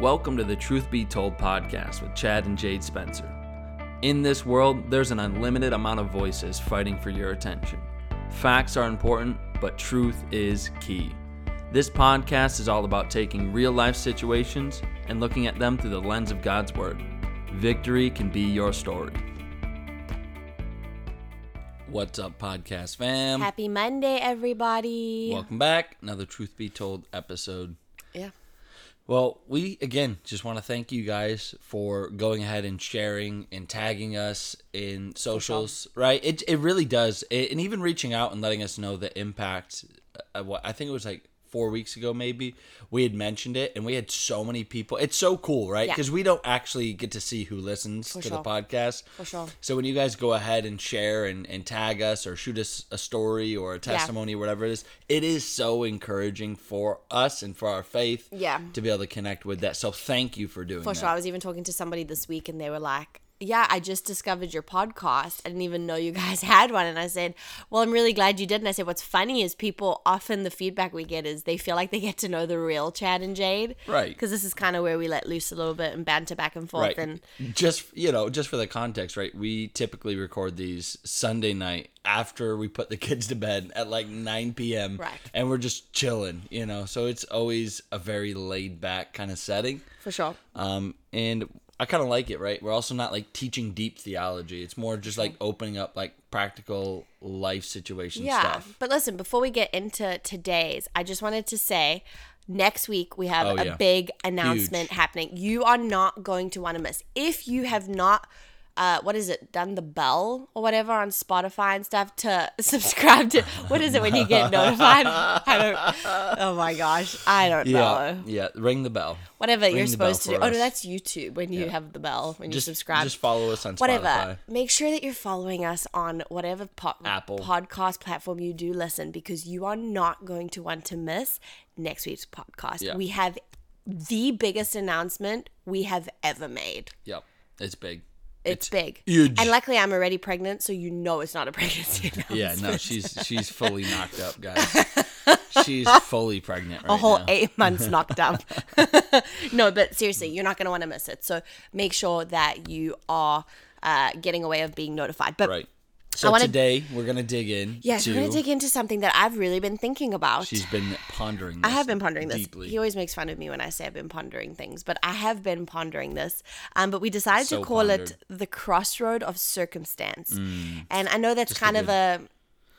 Welcome to the Truth Be Told podcast with Chad and Jade Spencer. In this world, there's an unlimited amount of voices fighting for your attention. Facts are important, but truth is key. This podcast is all about taking real life situations and looking at them through the lens of God's Word. Victory can be your story. What's up, podcast fam? Happy Monday, everybody. Welcome back. Another Truth Be Told episode. Yeah. Well, we again just want to thank you guys for going ahead and sharing and tagging us in socials, right? It it really does, it, and even reaching out and letting us know the impact. Uh, what I think it was like four weeks ago, maybe we had mentioned it, and we had so many people. It's so cool, right? Yeah. Because we don't actually get to see who listens to the podcast. For sure. So when you guys go ahead and share and, and tag us or shoot us a story or a testimony or whatever it is, it is so encouraging for us and for our faith Yeah. to be able to connect with that. So thank you for doing For that. sure. I was even talking to somebody this week and they were like, yeah, I just discovered your podcast. I didn't even know you guys had one. And I said, Well, I'm really glad you did. And I said, What's funny is people often the feedback we get is they feel like they get to know the real Chad and Jade. Right. Because this is kind of where we let loose a little bit and banter back and forth. Right. And just you know, just for the context, right? We typically record these Sunday night after we put the kids to bed at like 9 p.m. Right. And we're just chilling, you know. So it's always a very laid back kind of setting. for sure. Um, and I kind of like it, right? We're also not like teaching deep theology. It's more just like opening up like practical life situation Yeah. stuff. But listen, before we get into today's, I just wanted to say next week we have Oh, a yeah. big announcement Huge. happening. You are not going to want to miss. If you have not uh, what is it? Done the bell or whatever on Spotify and stuff to subscribe to. What is it when you get notified? I don't. Oh my gosh, I don't Yeah, know. yeah. Ring the bell. Whatever you're supposed to do. for Oh no, that's YouTube when you have the bell when Just you subscribe. Just follow us on Spotify. whatever. Make sure that you're following us on whatever po- Apple. podcast platform you do listen because you are not going to want to miss next week's podcast. Yeah. We have the biggest announcement we have ever made. Yep, it's big. It's, big. huge. And luckily I'm already pregnant, so you know it's not a pregnancy. Yeah, no, she's she's fully knocked up, guys. She's fully pregnant right a whole now. eight months knocked up. no, but seriously, you're not going to want to miss it. So make sure that you are uh, getting away of being notified. But Right. So wanna- today we're gonna dig in. yes, to, we're going to dig into something that I've really been thinking about. She's been pondering. I have been pondering this. deeply. He always makes fun of me when I say I've been pondering things, but I have been pondering this. Um, but we decided So to call pondered. it the crossroad of circumstance, and I know that's Mm. Just a kind of a,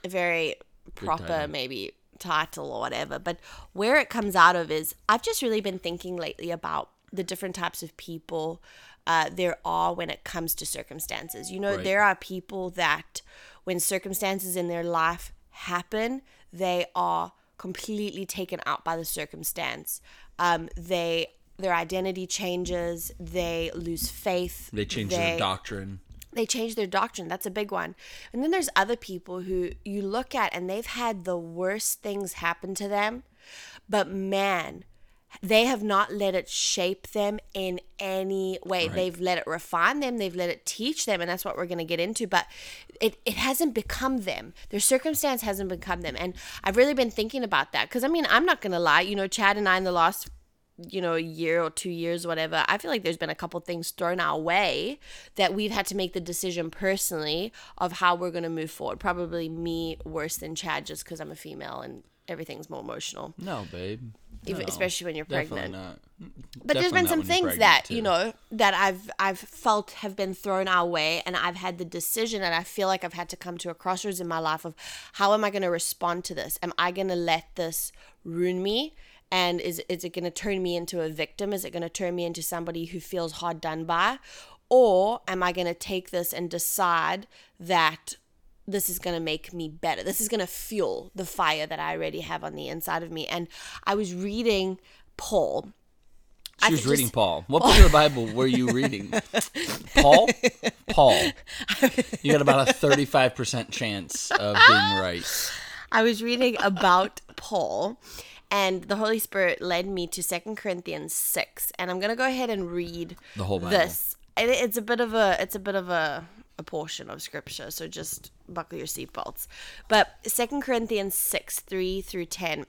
a very proper maybe title or whatever. But where it comes out of is I've just really been thinking lately about the different types of people uh, there are when it comes to circumstances. You know, Right. there are people that when circumstances in their life happen, they are completely taken out by the circumstance. Um, they their identity changes. They lose faith. They changed their doctrine. They change their doctrine. That's a big one. And then there's other people who you look at and they've had the worst things happen to them, but man, they have not let it shape them in any way. They've let it refine them, they've let it teach them, and that's what we're going to get into. But it, it hasn't become them. Their circumstance hasn't become them. And I've really been thinking about that because I mean, I'm not going to lie. You know, Chad and I in the last you know, a year or two years, whatever, I feel like there's been a couple things thrown our way that we've had to make the decision personally of how we're going to move forward. Probably me worse than Chad just because I'm a female and everything's more emotional, No, babe. Even, No, especially when you're pregnant. not. But there's been some things that too. you know that I've I've felt have been thrown our way, and I've had the decision, and I feel like I've had to come to a crossroads in my life of how am I going to respond to this? Am I going to let this ruin me? And is is it going to turn me into a victim? Is it going to turn me into somebody who feels hard done by? Or am I going to take this and decide that this is going to make me better. This is going to fuel the fire that I already have on the inside of me. And I was reading Paul. I She was reading just- Paul. What book of the Bible were you reading? Paul? Paul. You got about a 35% chance of being right. I was reading about Paul and the Holy Spirit led me to Second Corinthians 6 and I'm going to go ahead and read The whole Bible. this. It, it's a bit of a it's a bit of a a portion of scripture, so just buckle your seatbelts. But Second Corinthians 6 3 through 10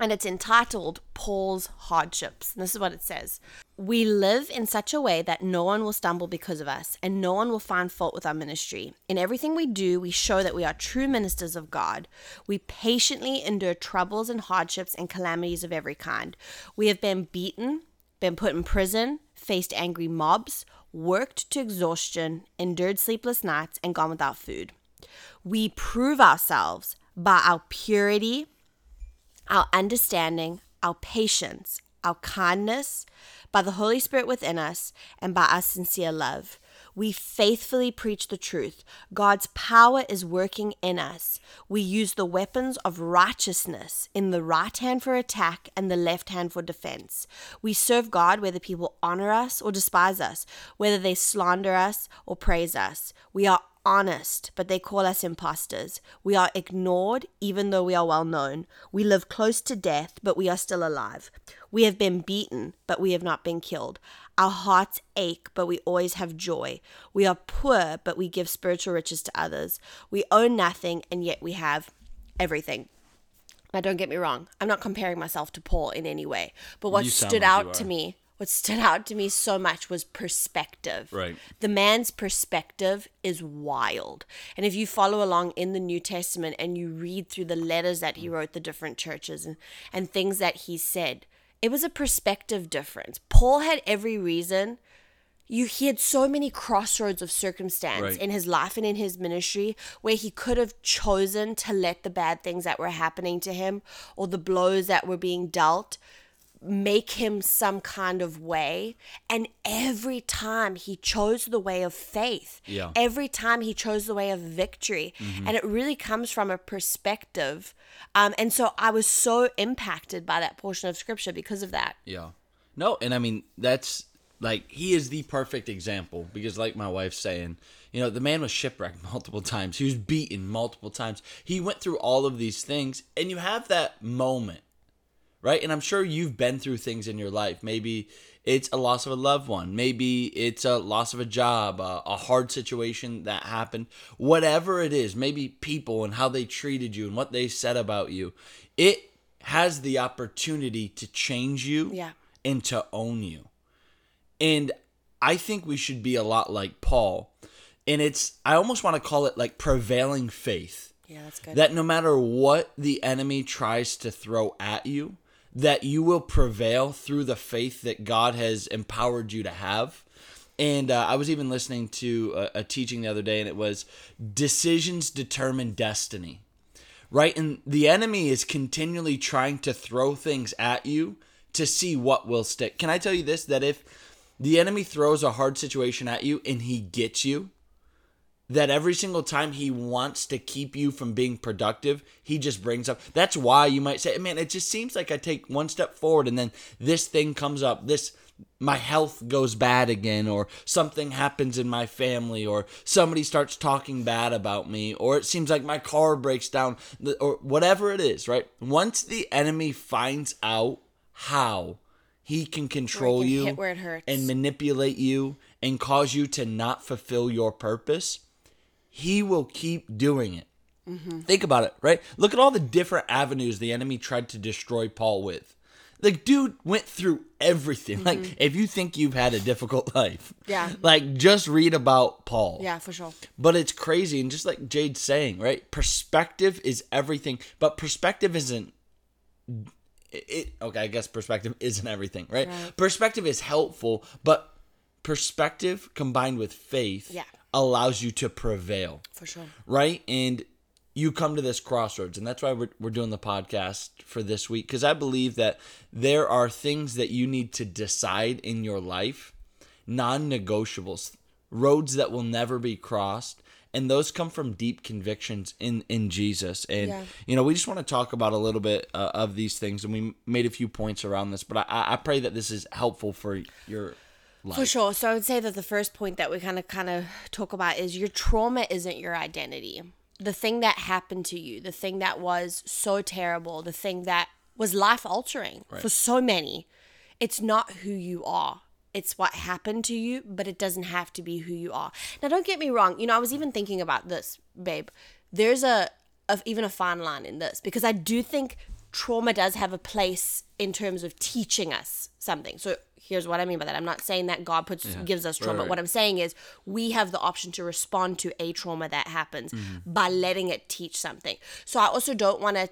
and it's entitled Paul's Hardships. And this is what it says We live in such a way that no one will stumble because of us, and no one will find fault with our ministry. In everything we do, we show that we are true ministers of God. We patiently endure troubles and hardships and calamities of every kind. We have been beaten, been put in prison, faced angry mobs, worked to exhaustion, endured sleepless nights, and gone without food. We prove ourselves by our purity our understanding, our patience, our kindness, by the Holy Spirit within us, and by our sincere love. We faithfully preach the truth. God's power is working in us. We use the weapons of righteousness in the right hand for attack and the left hand for defense. We serve God whether people honor us or despise us, whether they slander us or praise us. We are honest, but they call us impostors. We are ignored, even though we are well known. We live close to death, but we are still alive. We have been beaten, but we have not been killed. Our hearts ache, but we always have joy. We are poor, but we give spiritual riches to others. We own nothing, and yet we have everything. Now, don't get me wrong, I'm not comparing myself to Paul in any way, but what You stood like out to me what stood out to me so much was perspective. Right. The man's perspective is wild. And if you follow along in the New Testament and you read through the letters that he mm. wrote the different churches and, and things that he said, it was a perspective difference. Paul had every reason. You he had so many crossroads of circumstance Right. in his life and in his ministry where he could have chosen to let the bad things that were happening to him or the blows that were being dealt make him some kind of way. And every time he chose the way of faith, Yeah. every time he chose the way of victory. And it really comes from a perspective. Um, and so I was so impacted by that portion of scripture because of that. Yeah. No, and I mean that's like he is the perfect example because like my wife's saying, you know, the man was shipwrecked multiple times. He was beaten multiple times. He went through all of these things and you have that moment. Right? And I'm sure you've been through things in your life. Maybe it's a loss of a loved one. Maybe it's a loss of a job, a, a hard situation that happened. Whatever it is, maybe people and how they treated you and what they said about you. It has the opportunity to change you Yeah. and to own you. And I think we should be a lot like Paul. And it's, I almost want to call it like prevailing faith. Yeah, that's good. That no matter what the enemy tries to throw at you, that you will prevail through the faith that God has empowered you to have. And uh, I was even listening to a, a teaching the other day, and it was decisions determine destiny right? And the enemy is continually trying to throw things at you to see what will stick. Can I tell you this that if the enemy throws a hard situation at you and he gets you, that every single time he wants to keep you from being productive, he just brings up. That's why you might say, man, it just seems like I take one step forward and then this thing comes up. This my health goes bad again or something happens in my family or somebody starts talking bad about me or it seems like my car breaks down or whatever it is, right? Once the enemy finds out how he can control can you where it hurts. and manipulate you and cause you to not fulfill your purpose, he will keep doing it. Think about it, right? Look at all the different avenues the enemy tried to destroy Paul with. Like, dude went through everything. Like, mm-hmm. if you think you've had a difficult life, Yeah. like just read about Paul. yeah, for sure. But it's crazy, and just like Jade's saying, right? Perspective is everything, but perspective isn't. It, it okay, I guess perspective isn't everything, right? Right. Perspective is helpful, but perspective combined with faith Yeah. Allows you to prevail For sure. right? And you come to this crossroads, and that's why we're, we're doing the podcast for this week because I believe that there are things that you need to decide in your life, non negotiables, roads that will never be crossed. And those come from deep convictions in, in Jesus. And, Yeah. you know, we just want to talk about a little bit uh, of these things. And we made a few points around this, but I, I pray that this is helpful for your life. For sure. So I would say that the first point that we kind of kind of talk about is your trauma isn't your identity. The thing that happened to you, the thing that was so terrible, the thing that was life altering for so many, it's not who you are. It's what happened to you, but it doesn't have to be who you are. Now, don't get me wrong. You know, I was even thinking about this, babe. There's a, of even a fine line in this because I do think trauma does have a place in terms of teaching us something. So here's what I mean by that. I'm not saying that God puts gives us trauma. right. What I'm saying is we have the option to respond to a trauma that happens Mm-hmm. by letting it teach something. So I also don't want to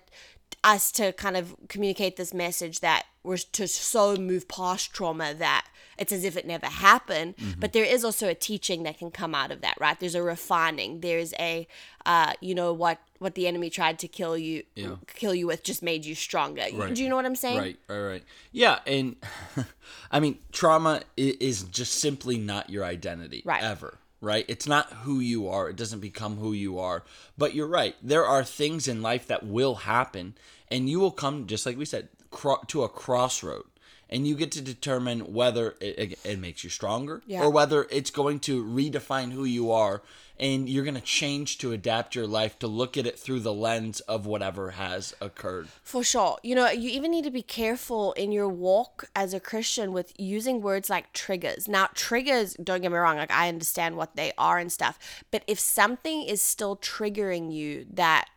us to kind of communicate this message that we're to so move past trauma that it's as if it never happened. Mm-hmm. But there is also a teaching that can come out of that, right? There's a refining. There's a, uh, you know, what what the enemy tried to kill you, Yeah. kill you with, just made you stronger. Right. Do you know what I'm saying? Right, right, right. Yeah, and I mean, trauma is just simply not your identity Right. ever. Right? It's not who you are. It doesn't become who you are. But you're right. There are things in life that will happen, and you will come, just like we said, cro- to a crossroad. And you get to determine whether it, it, it makes you stronger Yeah. or whether it's going to redefine who you are and you're going to change to adapt your life to look at it through the lens of whatever has occurred. For sure. You know, you even need to be careful in your walk as a Christian with using words like triggers. Now, triggers, don't get me wrong, like I understand what they are and stuff, but if something is still triggering you that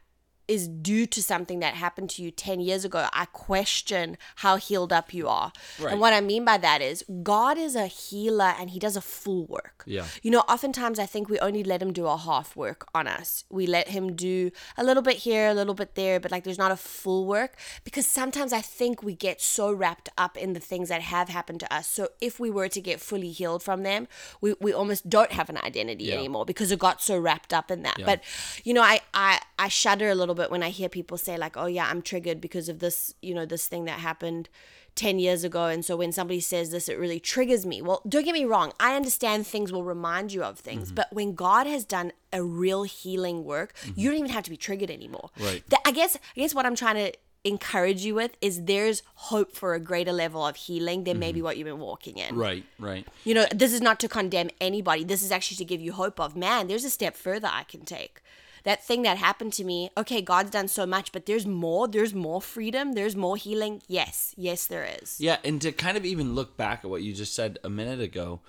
is due to something that happened to you 10 years ago, I question how healed up you are. Right. And what I mean by that is God is a healer and he does a full work. Yeah. You know, oftentimes I think we only let him do a half work on us. We let him do a little bit here, a little bit there, but like there's not a full work because sometimes I think we get so wrapped up in the things that have happened to us. So if we were to get fully healed from them, we, we almost don't have an identity Yeah. anymore because it got so wrapped up in that. But you know, I, I I shudder a little bit when I hear people say like, "Oh yeah, I'm triggered because of this, you know, this thing that happened 10 years ago and so when somebody says this it really triggers me well don't get me wrong i understand things will remind you of things Mm-hmm. but when god has done a real healing work you don't even have to be triggered anymore Right. I guess i guess what i'm trying to encourage you with is there's hope for a greater level of healing than Mm-hmm. maybe what you've been walking in Right, right. you know this is not to condemn anybody this is actually to give you hope of man there's a step further i can take that thing that happened to me okay god's done so much but there's more there's more freedom there's more healing yes yes there is Yeah, and to kind of even look back at what you just said a minute ago,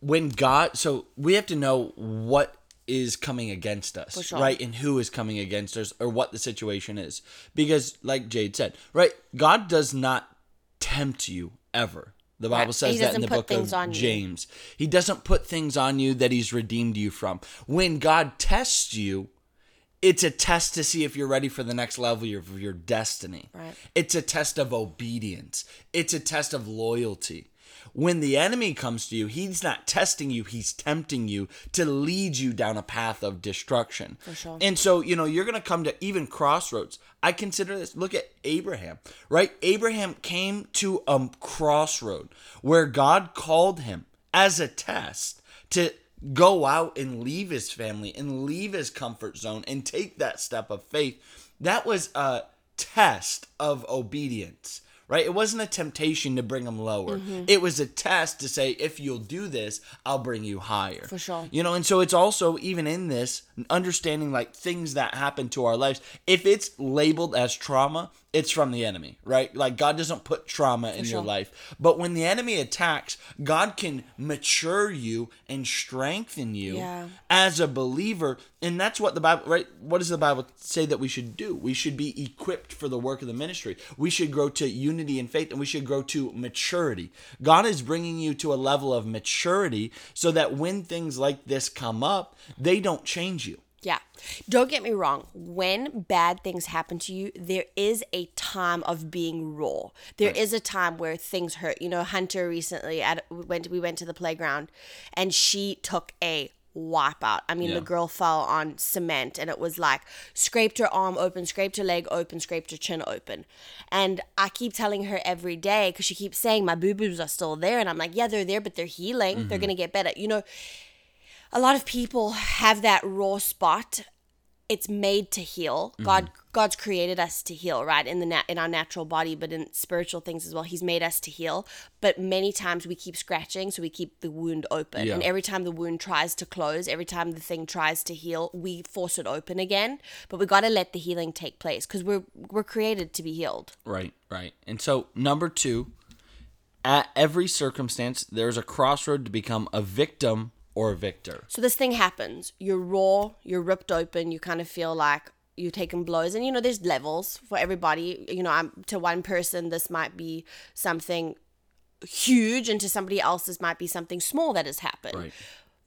when God, so we have to know what is coming against us, sure. right? And who is coming against us or what the situation is. Because, like Jade said, right, God does not tempt you ever. The Bible Right. says that in the book of on you. James. He doesn't put things on you that he's redeemed you from. When God tests you, it's a test to see if you're ready for the next level of your destiny. Right. It's a test of obedience. It's a test of loyalty. When the enemy comes to you, he's not testing you, he's tempting you to lead you down a path of destruction. For sure. And so, you know, you're going to come to even crossroads. I consider this, look at Abraham, right? Abraham came to a crossroad where God called him as a test to go out and leave his family and leave his comfort zone and take that step of faith. That was a test of obedience, right? It wasn't a temptation to bring him lower. Mm-hmm. It was a test to say, if you'll do this, I'll bring you higher. For sure. You know, and so it's also, even in this, understanding like things that happen to our lives. If it's labeled as trauma, it's from the enemy, right? Like God doesn't put trauma in your life. But when the enemy attacks, God can mature you and strengthen you Yeah. as a believer. And that's what the Bible, right? What does the Bible say that we should do? We should be equipped for the work of the ministry. We should grow to unity and faith and we should grow to maturity. God is bringing you to a level of maturity so that when things like this come up, they don't change you. Yeah. Don't get me wrong. When bad things happen to you, there is a time of being raw. There is a time where things hurt. You know, Hunter recently at we went we went to the playground and she took a wipe out. I mean, Yeah. the girl fell on cement and it was like scraped her arm open, scraped her leg open, scraped her chin open. And I keep telling her every day because she keeps saying my boo boos are still there. And I'm like, yeah, they're there, but they're healing. They're mm-hmm. going to get better. You know, a lot of people have that raw spot it's made to heal. Mm-hmm. God god's created us to heal right in the nat- in our natural body but in spiritual things as well. He's made us to heal but many times we keep scratching so we keep the wound open. Yeah. and every time the wound tries to close every time the thing tries to heal we force it open again. But we got to let the healing take place because we're we're created to be healed. Right, right. And so, number two, at every circumstance, there's a crossroad to become a victim or victor. So this thing happens. You're raw, you're ripped open, you kind of feel like, you're taking blows and you know there's levels for everybody you know I'm, to one person this might be something huge and to somebody else this might be something small that has happened Right.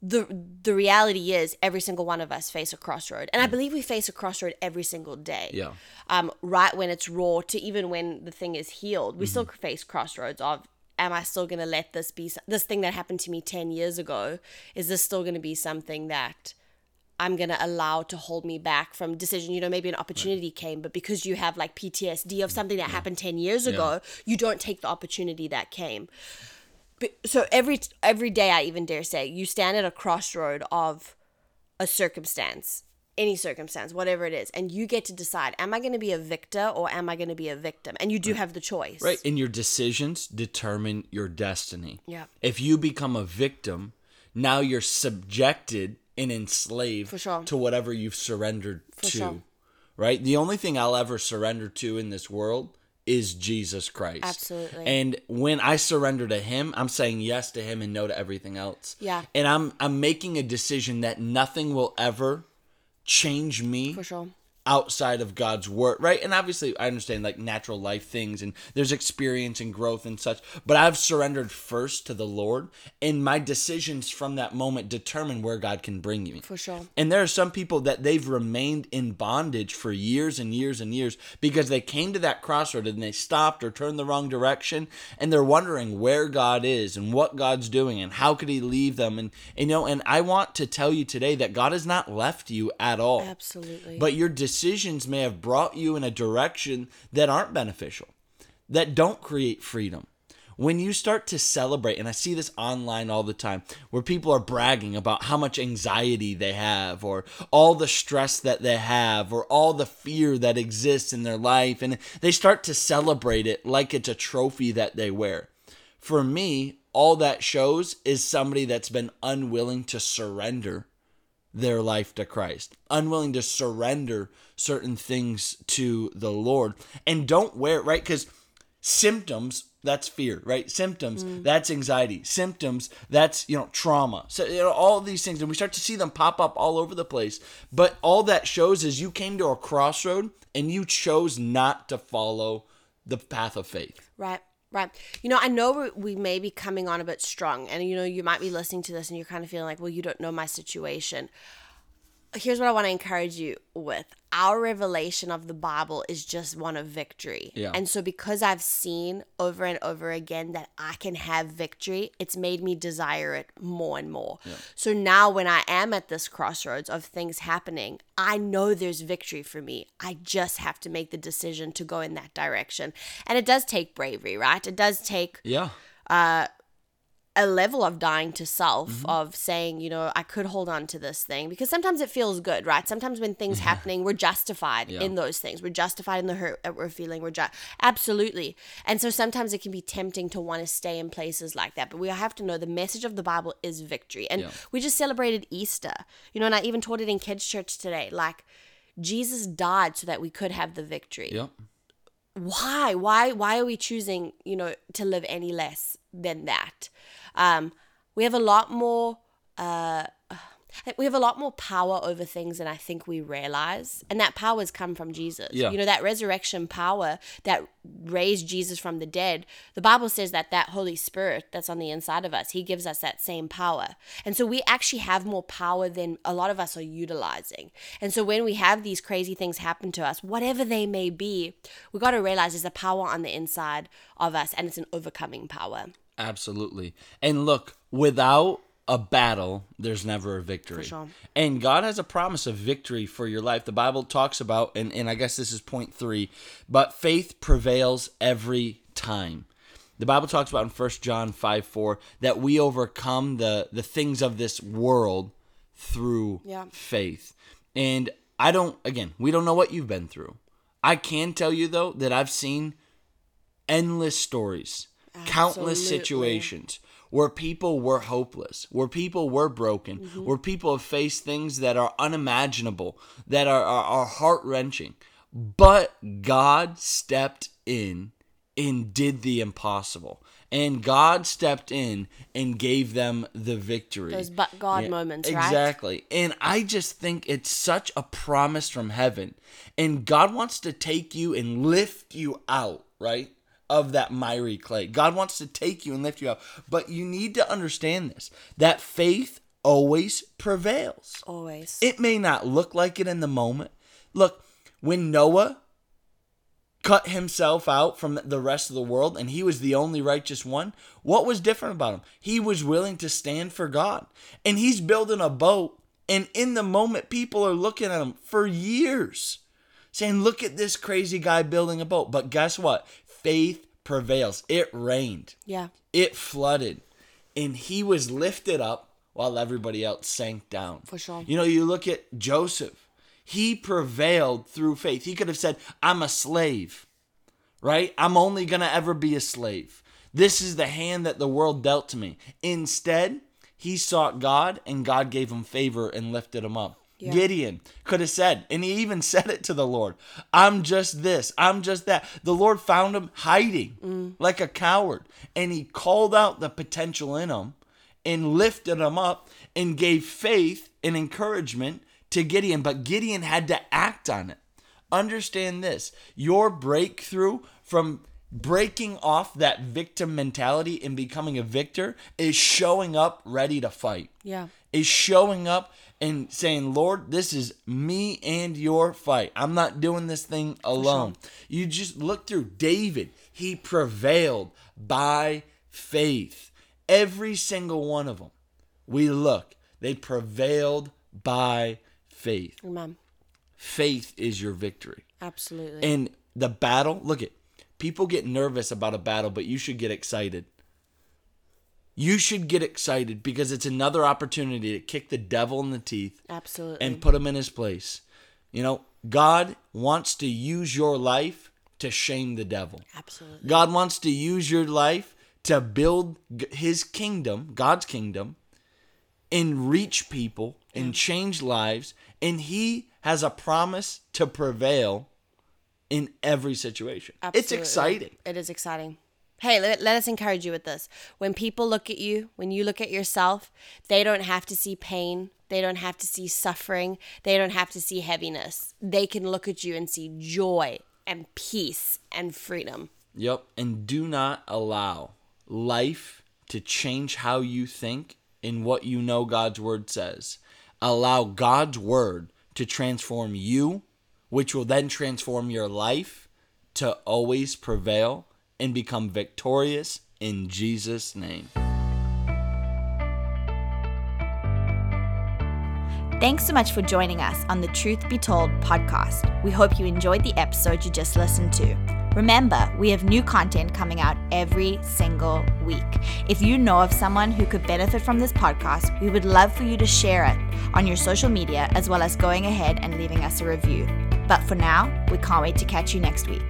the the reality is every single one of us face a crossroad and i believe we face a crossroad every single day Yeah. um right when it's raw to even when the thing is healed we still Mm-hmm. face crossroads of am i still going to let this be this thing that happened to me 10 years ago is this still going to be something that i'm going to allow to hold me back from decision? You know maybe an opportunity came but because you have like ptsd of something that happened 10 years ago you don't take the opportunity that came. But, so every every day I even dare say you stand at a crossroad of a circumstance, any circumstance, whatever it is, and you get to decide: Am I going to be a victor or am I going to be a victim? And you do have the choice, Right. And your decisions determine your destiny. Yeah. If you become a victim, now you're subjected and enslaved For sure. to whatever you've surrendered to. sure. Right? The only thing I'll ever surrender to in this world is Jesus Christ. Absolutely. And when I surrender to him, I'm saying yes to him and no to everything else. Yeah. And I'm I'm making a decision that nothing will ever change me For sure. Outside of God's word, right? And obviously, I understand like natural life things and there's experience and growth and such, but I've surrendered first to the Lord, and my decisions from that moment determine where God can bring me. For sure. And there are some people that they've remained in bondage for years and years and years because they came to that crossroad and they stopped or turned the wrong direction and they're wondering where God is and what God's doing and how could he leave them and, and you know and I want to tell you today that God has not left you at all. Absolutely. But your decisions may have brought you in a direction that aren't beneficial, that don't create freedom. When you start to celebrate, and I see this online all the time, where people are bragging about how much anxiety they have, or all the stress that they have, or all the fear that exists in their life, and they start to celebrate it like it's a trophy that they wear. For me, all that shows is somebody that's been unwilling to surrender their life to Christ, unwilling to surrender certain things to the Lord, and don't wear it, right? Because symptoms, that's fear, right? Symptoms, mm. that's anxiety. Symptoms, that's, you know, trauma. So, you know, all these things, and we start to see them pop up all over the place. But all that shows is you came to a crossroad and you chose not to follow the path of faith. Right, right. You know, I know we, may be coming on a bit strong, and you know, you might be listening to this and you're kind of feeling like, well, you don't know my situation. Here's what I want to encourage you with. Our revelation of the Bible is just one of victory. Yeah. And so, because I've seen over and over again that I can have victory, it's made me desire it more and more. So now, when I am at this crossroads of things happening, I know there's victory for me. I just have to make the decision to go in that direction. And it does take bravery, right? It does take Yeah. Uh, a level of dying to self Mm-hmm. of saying you know i could hold on to this thing because sometimes it feels good right sometimes when things happening we're justified Yeah. in those things we're justified in the hurt that we're feeling we're ju- absolutely and so sometimes it can be tempting to want to stay in places like that but we have to know the message of the bible is victory and Yeah. we just celebrated easter you know and i even taught it in kids church today like jesus died so that we could have the victory Yep. Why why why are we choosing you know to live any less than that? Um we have a lot more uh we have a lot more power over things than I think we realize. And that power has come from Jesus. Yeah. You know, that resurrection power that raised Jesus from the dead. The Bible says that that Holy Spirit that's on the inside of us, he gives us that same power. And so we actually have more power than a lot of us are utilizing. And so when we have these crazy things happen to us, whatever they may be, we got to realize there's a power on the inside of us and it's an overcoming power. Absolutely. And look, without a battle, there's never a victory. sure. And God has a promise of victory for your life. The Bible talks about, and, and I guess this is point three, but faith prevails every time. The Bible talks about in 1 John 5 4 that we overcome the, the things of this world through Yeah. faith. And I don't, again, we don't know what you've been through. I can tell you, though, that I've seen endless stories, countless situations where people were hopeless, where people were broken, Mm-hmm. where people have faced things that are unimaginable, that are, are, are heart wrenching. But God stepped in and did the impossible. And God stepped in and gave them the victory. Those but God moments, right? Exactly. And I just think it's such a promise from heaven. And God wants to take you and lift you out, right? Of that miry clay. God wants to take you and lift you up. But you need to understand this that faith always prevails. Always. It may not look like it in the moment. Look, when Noah cut himself out from the rest of the world and he was the only righteous one, what was different about him? He was willing to stand for God. And he's building a boat, and in the moment, people are looking at him for years saying, Look at this crazy guy building a boat. But guess what? Faith prevails. It rained, yeah. it flooded, and he was lifted up while everybody else sank down. For sure. You know, you look at Joseph he prevailed through faith. He could have said, I'm a slave, right? I'm only going to ever be a slave. This is the hand that the world dealt to me. Instead, he sought God and God gave him favor and lifted him up. Yeah. Gideon could have said, and he even said it to the Lord I'm just this, I'm just that. The Lord found him hiding mm. like a coward, and he called out the potential in him and lifted him up and gave faith and encouragement to Gideon, but Gideon had to act on it. Understand this your breakthrough from breaking off that victim mentality and becoming a victor is showing up ready to fight. Yeah. Is showing up and saying, Lord, this is me and your fight. I'm not doing this thing alone. Sure. You just look through David, he prevailed by faith. Every single one of them, we look, they prevailed by faith. Amen. Faith is your victory. Absolutely. And the battle, look at people get nervous about a battle, but you should get excited. You should get excited because it's another opportunity to kick the devil in the teeth. Absolutely. And put him in his place. You know, God wants to use your life to shame the devil. Absolutely. God wants to use your life to build his kingdom, God's kingdom, and reach people and change lives and he has a promise to prevail in every situation. Absolutely. It's exciting. It is exciting. Hey, let, let us encourage you with this. When people look at you, when you look at yourself, they don't have to see pain. They don't have to see suffering. They don't have to see heaviness. They can look at you and see joy and peace and freedom. Yep. And do not allow life to change how you think in what you know God's word says allow God's word to transform you, which will then transform your life to always prevail and become victorious in Jesus' name. Thanks so much for joining us on the Truth Be Told podcast. We hope you enjoyed the episode you just listened to. Remember, we have new content coming out every single week. If you know of someone who could benefit from this podcast, we would love for you to share it on your social media as well as going ahead and leaving us a review. But for now, we can't wait to catch you next week.